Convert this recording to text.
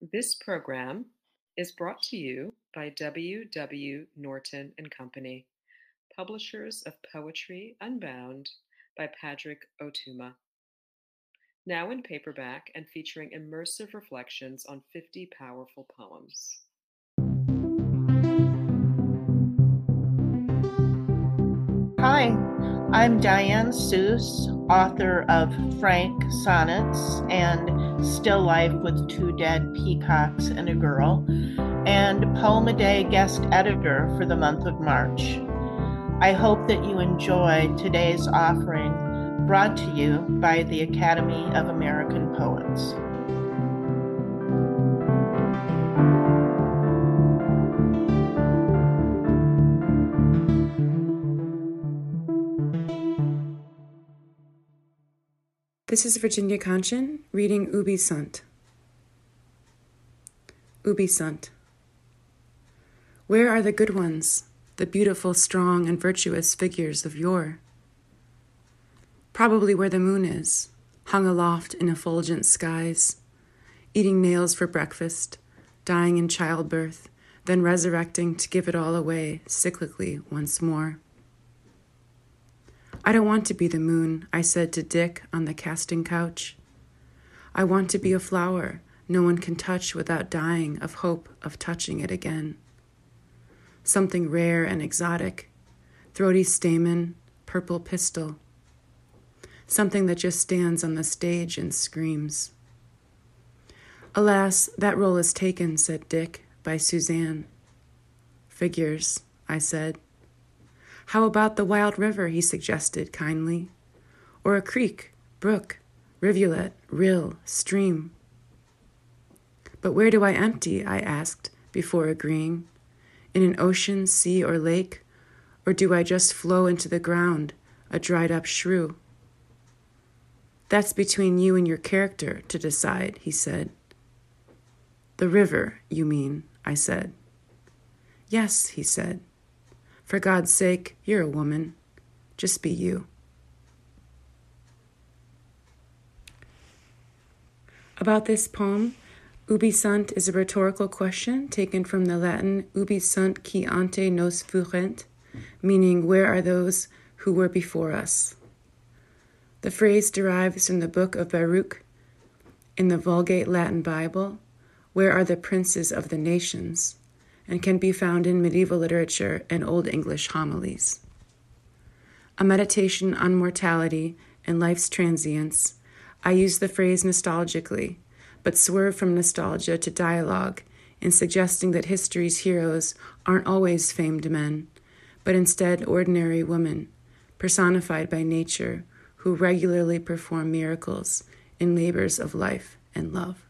This program is brought to you by W. W. Norton and Company, publishers of Poetry Unbound by Padraig Ó Tuama. Now in paperback and featuring immersive reflections on 50 powerful poems. Hi, I'm Diane Seuss, author of Frank Sonnets and Still Life with Two Dead Peacocks and a Girl, and Poem a Day guest editor for the month of March. I hope that you enjoy today's offering brought to you by the Academy of American Poets. This is Virginia Konchan reading Ubi Sunt. Ubi Sunt. Where are the good ones, the beautiful, strong, and virtuous figures of yore? Probably where the moon is, hung aloft in effulgent skies, eating nails for breakfast, dying in childbirth, then resurrecting to give it all away cyclically once more. I don't want to be the moon, I said to Dick on the casting couch. I want to be a flower no one can touch without dying of hope of touching it again. Something rare and exotic, throaty stamen, purple pistil. Something that just stands on the stage and screams. Alas, that role is taken, said Dick, by Suzanne. Figures, I said. How about the wild river? he suggested kindly. Or a creek, brook, rivulet, rill, stream. But where do I empty? I asked before agreeing. In an ocean, sea, or lake? Or do I just flow into the ground, a dried up shrew? That's between you and your character to decide, he said. The river, you mean, I said. Yes, he said. For God's sake, you're a woman. Just be you. About this poem, ubi sunt is a rhetorical question taken from the Latin ubi sunt qui ante nos fuerunt, meaning where are those who were before us. The phrase derives from the book of Baruch in the Vulgate Latin Bible, Where are the princes of the nations? And can be found in medieval literature and Old English homilies. A meditation on mortality and life's transience, I use the phrase nostalgically, but swerve from nostalgia to dialogue in suggesting that history's heroes aren't always famed men, but instead ordinary women, personified by nature, who regularly perform miracles in labors of life and love.